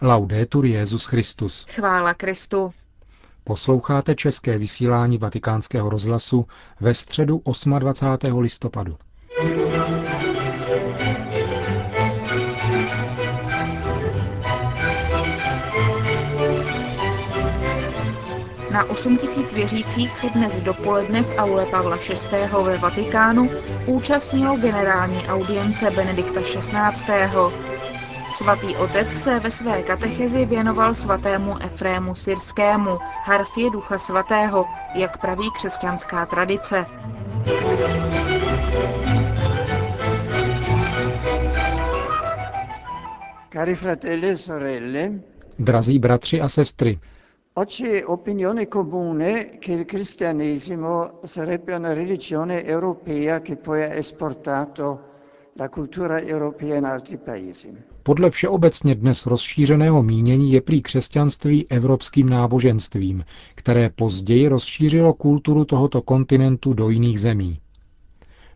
Laudetur Jezus Christus. Chvála Kristu. Posloucháte české vysílání Vatikánského rozhlasu ve středu 28. listopadu. Na 8 tisíc věřících se dnes dopoledne v aule Pavla VI. ve Vatikánu účastnilo generální audience Benedikta XVI. Svatý otec se ve své katechezi věnoval svatému Efrému Syrskému, harfě Ducha Svatého, jak praví křesťanská tradice. Cari fratelli e sorelle, Drazí bratři a sestry, oggi è opinione comune che il cristianesimo sarebbe una religione europea che poi ha esportato podle všeobecně dnes rozšířeného mínění je prý křesťanství evropským náboženstvím, které později rozšířilo kulturu tohoto kontinentu do jiných zemí.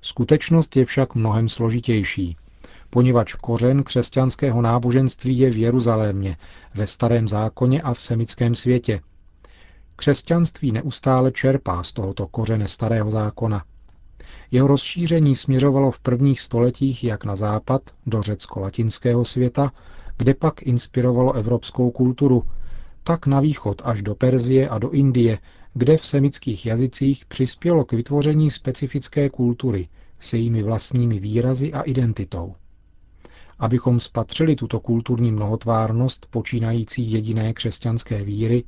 Skutečnost je však mnohem složitější, poněvadž kořen křesťanského náboženství je v Jeruzalémě, ve Starém zákoně a v semickém světě. Křesťanství neustále čerpá z tohoto kořene Starého zákona. Jeho rozšíření směřovalo v prvních stoletích jak na západ, do řecko-latinského světa, kde pak inspirovalo evropskou kulturu, tak na východ až do Perzie a do Indie, kde v semických jazycích přispělo k vytvoření specifické kultury s jejími vlastními výrazy a identitou. Abychom spatřili tuto kulturní mnohotvárnost počínající jediné křesťanské víry,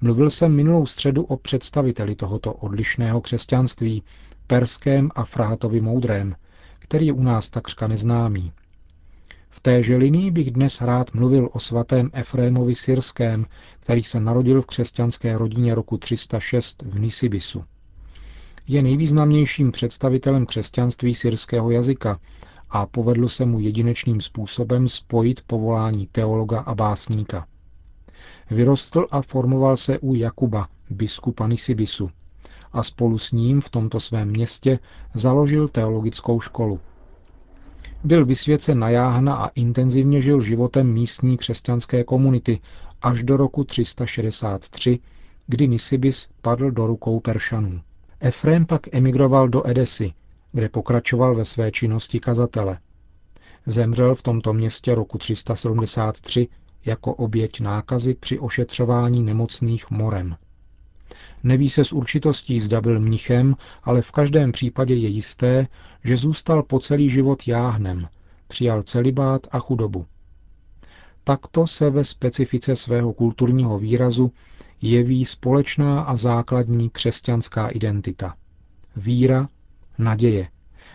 mluvil jsem minulou středu o představiteli tohoto odlišného křesťanství, perském a Frahatovi moudrém, který je u nás takřka neznámý. V téže linii bych dnes rád mluvil o svatém Efrémovi Syrském, který se narodil v křesťanské rodině roku 306 v Nisibisu. Je nejvýznamnějším představitelem křesťanství syrského jazyka a povedlo se mu jedinečným způsobem spojit povolání teologa a básníka. Vyrostl a formoval se u Jakuba, biskupa Nisibisu, a spolu s ním v tomto svém městě založil teologickou školu. Byl vysvěcen na jáhna a intenzivně žil životem místní křesťanské komunity až do roku 363, kdy Nisibis padl do rukou Peršanů. Efrém pak emigroval do Edesy, kde pokračoval ve své činnosti kazatele. Zemřel v tomto městě roku 373 jako oběť nákazy při ošetřování nemocných morem. Neví se s určitostí, zda byl mnichem, ale v každém případě je jisté, že zůstal po celý život jáhnem, přijal celibát a chudobu. Takto se ve specifice svého kulturního výrazu jeví společná a základní křesťanská identita. Víra, naděje.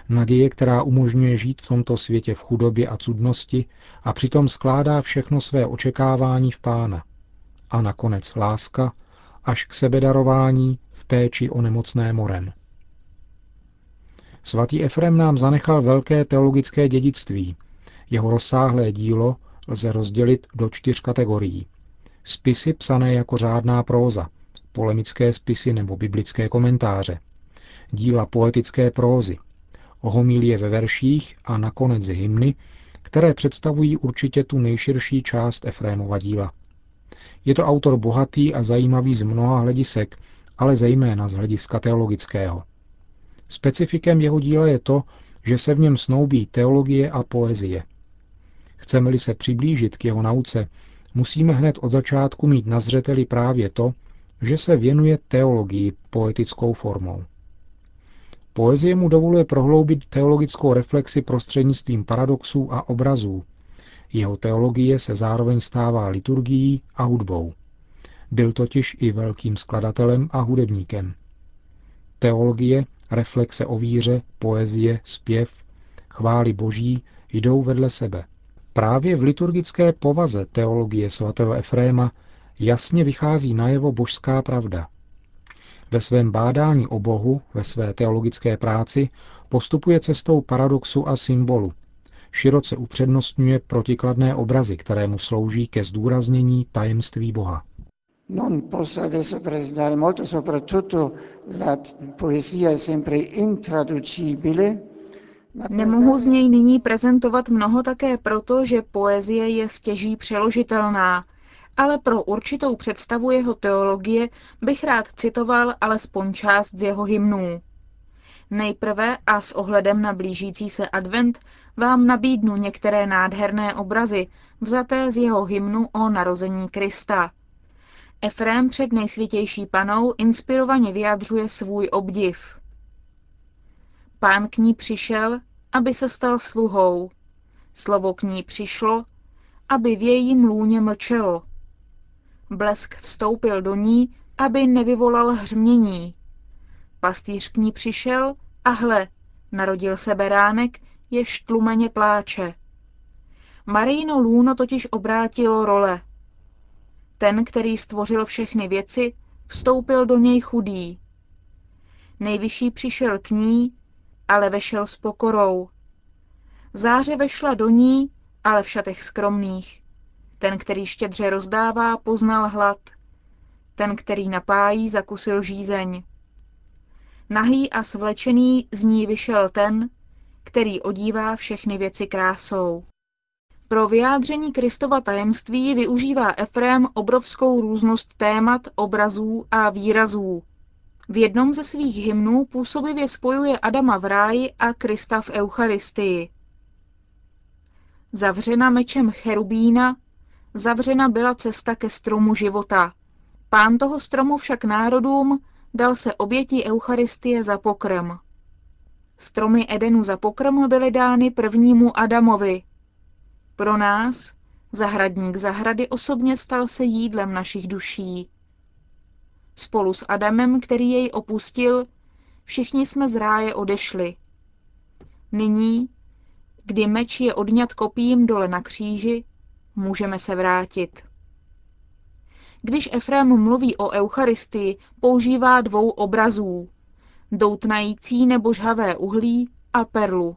Naděje, která umožňuje žít v tomto světě v chudobě a cudnosti a přitom skládá všechno své očekávání v pána. A nakonec láska, až k sebedarování v péči o nemocné morem. Svatý Efrem nám zanechal velké teologické dědictví. Jeho rozsáhlé dílo lze rozdělit do čtyř kategorií. Spisy psané jako řádná próza, polemické spisy nebo biblické komentáře, díla poetické prózy, homilie ve verších a nakonec hymny, které představují určitě tu nejširší část Efrémova díla. Je to autor bohatý a zajímavý z mnoha hledisek, ale zejména z hlediska teologického. Specifikem jeho díla je to, že se v něm snoubí teologie a poezie. Chceme-li se přiblížit k jeho nauce, musíme hned od začátku mít na zřeteli právě to, že se věnuje teologii poetickou formou. Poezie mu dovoluje prohloubit teologickou reflexi prostřednictvím paradoxů a obrazů, jeho teologie se zároveň stává liturgií a hudbou. Byl totiž i velkým skladatelem a hudebníkem. Teologie, reflexe o víře, poezie, zpěv, chvály boží jdou vedle sebe. Právě v liturgické povaze teologie svatého Efréma jasně vychází najevo božská pravda. Ve svém bádání o Bohu, ve své teologické práci, postupuje cestou paradoxu a symbolu, široce upřednostňuje protikladné obrazy, které mu slouží ke zdůraznění tajemství Boha. Non posso adesso presentare molto, soprattutto la poesia è sempre intraducibile, Nemohu z něj nyní prezentovat mnoho také proto, že poezie je stěží přeložitelná, ale pro určitou představu jeho teologie bych rád citoval alespoň část z jeho hymnů. Nejprve a s ohledem na blížící se advent vám nabídnu některé nádherné obrazy, vzaté z jeho hymnu o narození Krista. Efrém před nejsvětější panou inspirovaně vyjadřuje svůj obdiv. Pán k ní přišel, aby se stal sluhou. Slovo k ní přišlo, aby v jejím lůně mlčelo. Blesk vstoupil do ní, aby nevyvolal hřmění. Pastýř k ní přišel a hle, narodil se beránek, jež tlumeně pláče. Marijino lůno totiž obrátilo role. Ten, který stvořil všechny věci, vstoupil do něj chudý. Nejvyšší přišel k ní, ale vešel s pokorou. Záře vešla do ní, ale v šatech skromných. Ten, který štědře rozdává, poznal hlad. Ten, který napájí, zakusil žízeň. Nahý a svlečený z ní vyšel ten, který odívá všechny věci krásou. Pro vyjádření Kristova tajemství využívá Efrém obrovskou různost témat, obrazů a výrazů. V jednom ze svých hymnů působivě spojuje Adama v ráji a Krista v Eucharistii. Zavřena mečem cherubína, zavřena byla cesta ke stromu života. Pán toho stromu však národům dal se oběti Eucharistie za pokrm. Stromy Edenu za pokrm byly dány prvnímu Adamovi. Pro nás, zahradník zahrady osobně stal se jídlem našich duší. Spolu s Adamem, který jej opustil, všichni jsme z ráje odešli. Nyní, kdy meč je odňat kopím dole na kříži, můžeme se vrátit. Když Efrém mluví o Eucharistii, používá dvou obrazů. Doutnající nebo žhavé uhlí a perlu.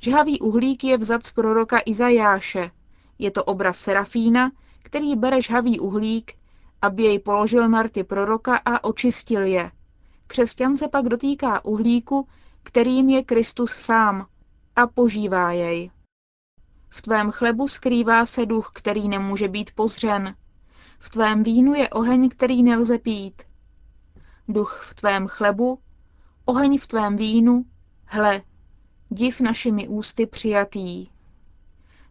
Žhavý uhlík je vzat z proroka Izajáše. Je to obraz Serafína, který bere žhavý uhlík, aby jej položil na rty proroka a očistil je. Křesťan se pak dotýká uhlíku, kterým je Kristus sám, a požívá jej. V tvém chlebu skrývá se duch, který nemůže být pozřen. V tvém vínu je oheň, který nelze pít. Duch v tvém chlebu, oheň v tvém vínu, hle, div našimi ústy přijatý.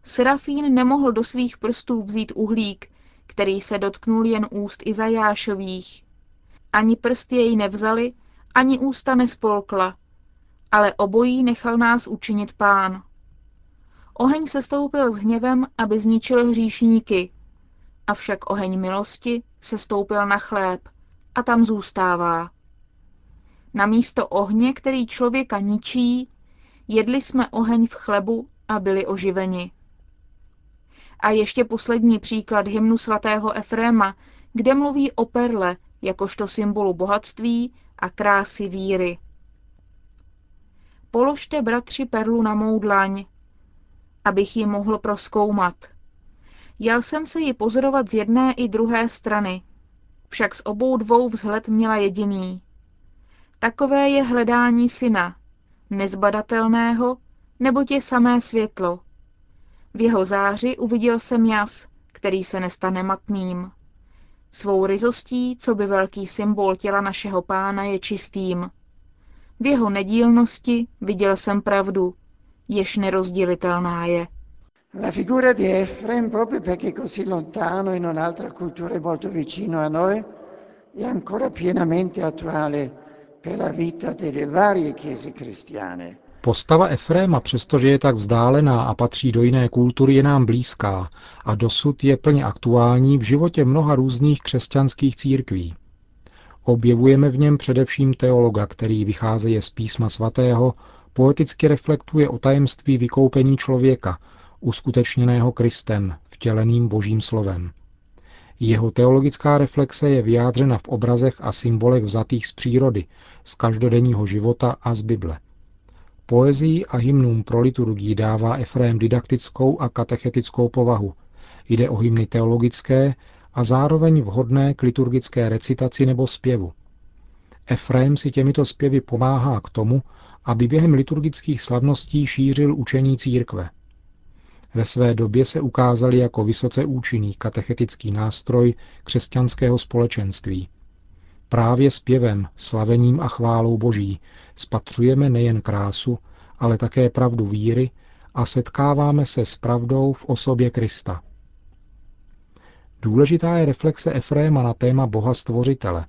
Serafín nemohl do svých prstů vzít uhlík, který se dotknul jen úst Izajášových. Ani prst jej nevzali, ani ústa nespolkla, ale obojí nechal nás učinit pán. Oheň se stoupil s hněvem, aby zničil hříšníky, avšak oheň milosti se stoupil na chléb a tam zůstává. Na místo ohně, který člověka ničí, jedli jsme oheň v chlebu a byli oživeni. A ještě poslední příklad hymnu svatého Efréma, kde mluví o perle jakožto symbolu bohatství a krásy víry. Položte, bratři, perlu na mou dlaň, abych ji mohl proskoumat. Jel jsem se ji pozorovat z jedné i druhé strany, však z obou dvou vzhled měla jediný. Takové je hledání syna, nezbadatelného, nebo tě samé světlo. V jeho záři uviděl jsem jas, který se nestane matným. Svou ryzostí, co by velký symbol těla našeho pána, je čistým. V jeho nedílnosti viděl jsem pravdu, jež nerozdělitelná je. La figura di Efrem, proprio perché è così lontano in un'altra cultura molto vicino a noi, è ancora pienamente attuale per la vita delle varie chiese cristiane. Postava Efréma, přestože je tak vzdálená a patří do jiné kultury, je nám blízká a dosud je plně aktuální v životě mnoha různých křesťanských církví. Objevujeme v něm především teologa, který vycházeje z písma svatého, poeticky reflektuje o tajemství vykoupení člověka, uskutečněného Kristem, vtěleným božím slovem. Jeho teologická reflexe je vyjádřena v obrazech a symbolech vzatých z přírody, z každodenního života a z Bible. Poezii a hymnům pro liturgii dává Efrém didaktickou a katechetickou povahu. Jde o hymny teologické a zároveň vhodné k liturgické recitaci nebo zpěvu. Efrém si těmito zpěvy pomáhá k tomu, aby během liturgických slavností šířil učení církve. Ve své době se ukázali jako vysoce účinný katechetický nástroj křesťanského společenství. Právě zpěvem, slavením a chválou Boží spatřujeme nejen krásu, ale také pravdu víry a setkáváme se s pravdou v osobě Krista. Důležitá je reflexe Efréma na téma Boha Stvořitele.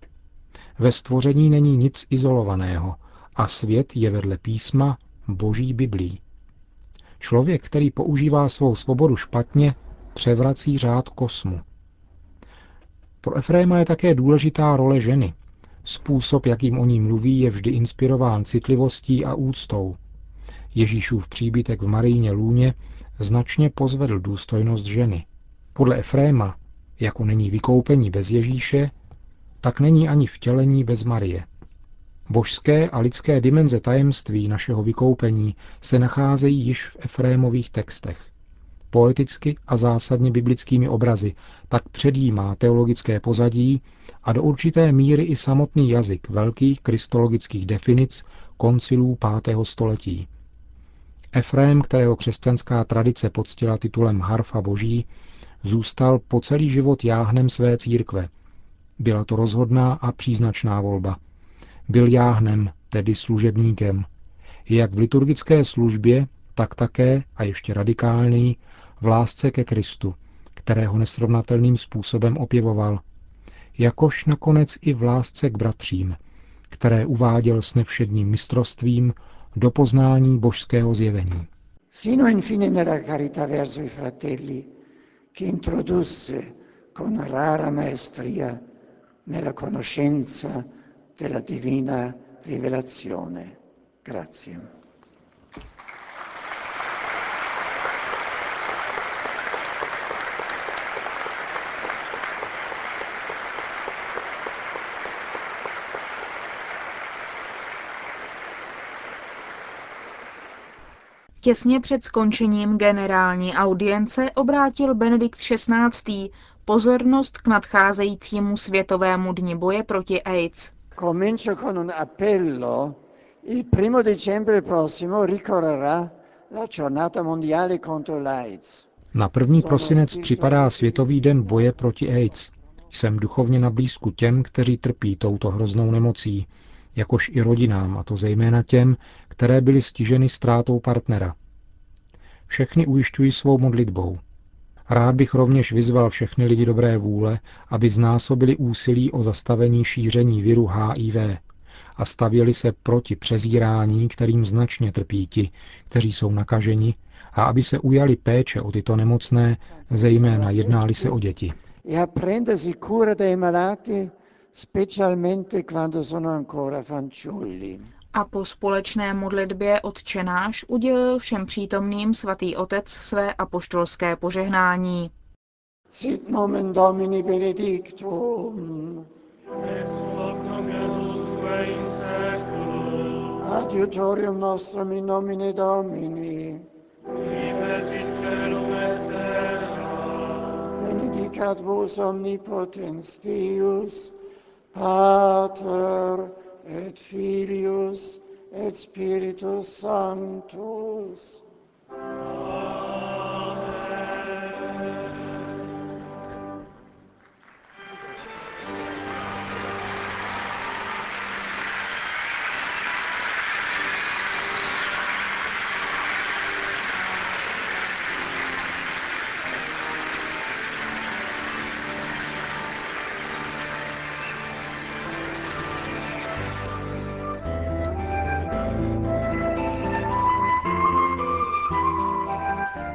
Ve stvoření není nic izolovaného a svět je vedle písma Boží Biblí. Člověk, který používá svou svobodu špatně, převrací řád kosmu. Pro Efréma je také důležitá role ženy. Způsob, jakým o ní mluví, je vždy inspirován citlivostí a úctou. Ježíšův příbytek v Marijně lůně značně pozvedl důstojnost ženy. Podle Efréma, jako není vykoupení bez Ježíše, tak není ani vtělení bez Marie. Božské a lidské dimenze tajemství našeho vykoupení se nacházejí již v Efrémových textech. Poeticky a zásadně biblickými obrazy tak předjímá teologické pozadí a do určité míry i samotný jazyk velkých kristologických definic koncilů 5. století. Efrém, kterého křesťanská tradice poctila titulem Harfa boží, zůstal po celý život jáhnem své církve. Byla to rozhodná a příznačná volba. Byl jáhnem, tedy služebníkem. Jak v liturgické službě, tak také, a ještě radikální, v lásce ke Kristu, kterého nesrovnatelným způsobem opěvoval, jakož nakonec i v lásce k bratřím, které uváděl s nevšedním mistrovstvím do poznání božského zjevení. Sino infine nella carità verso i fratelli, che introdusse con rara maestria nella conoscenza della divina rivelazione. Grazie. Těsně před skončením generální audience obrátil Benedikt XVI. pozornost k nadcházejícímu světovému dni boje proti AIDS. Comincio con un appello. Il primo dicembre prossimo ricorrerà la giornata mondiale contro l'AIDS. Na první prosinec připadá Světový den boje proti AIDS. Jsem duchovně na blízku těm, kteří trpí touto hroznou nemocí, jakož i rodinám, a to zejména těm, které byly stiženy ztrátou partnera. Všechny ujišťují svou modlitbou. Rád bych rovněž vyzval všechny lidi dobré vůle, aby znásobili úsilí o zastavení šíření viru HIV a stavěli se proti přezírání, kterým značně trpí ti, kteří jsou nakaženi, a aby se ujali péče o tyto nemocné, zejména jednáli se o děti. E specialmente quando sono ancora fanciulli a po společné modlitbě odčenáš udělil všem přítomným svatý otec své apoštolské požehnání. Sit nomen Domini benedictum. Ex hoc in seculum. Adiutorium nostrum in nomine Domini. Benedicat vos omnipotens Deus, Pater, et Filius et Spiritus Sanctus.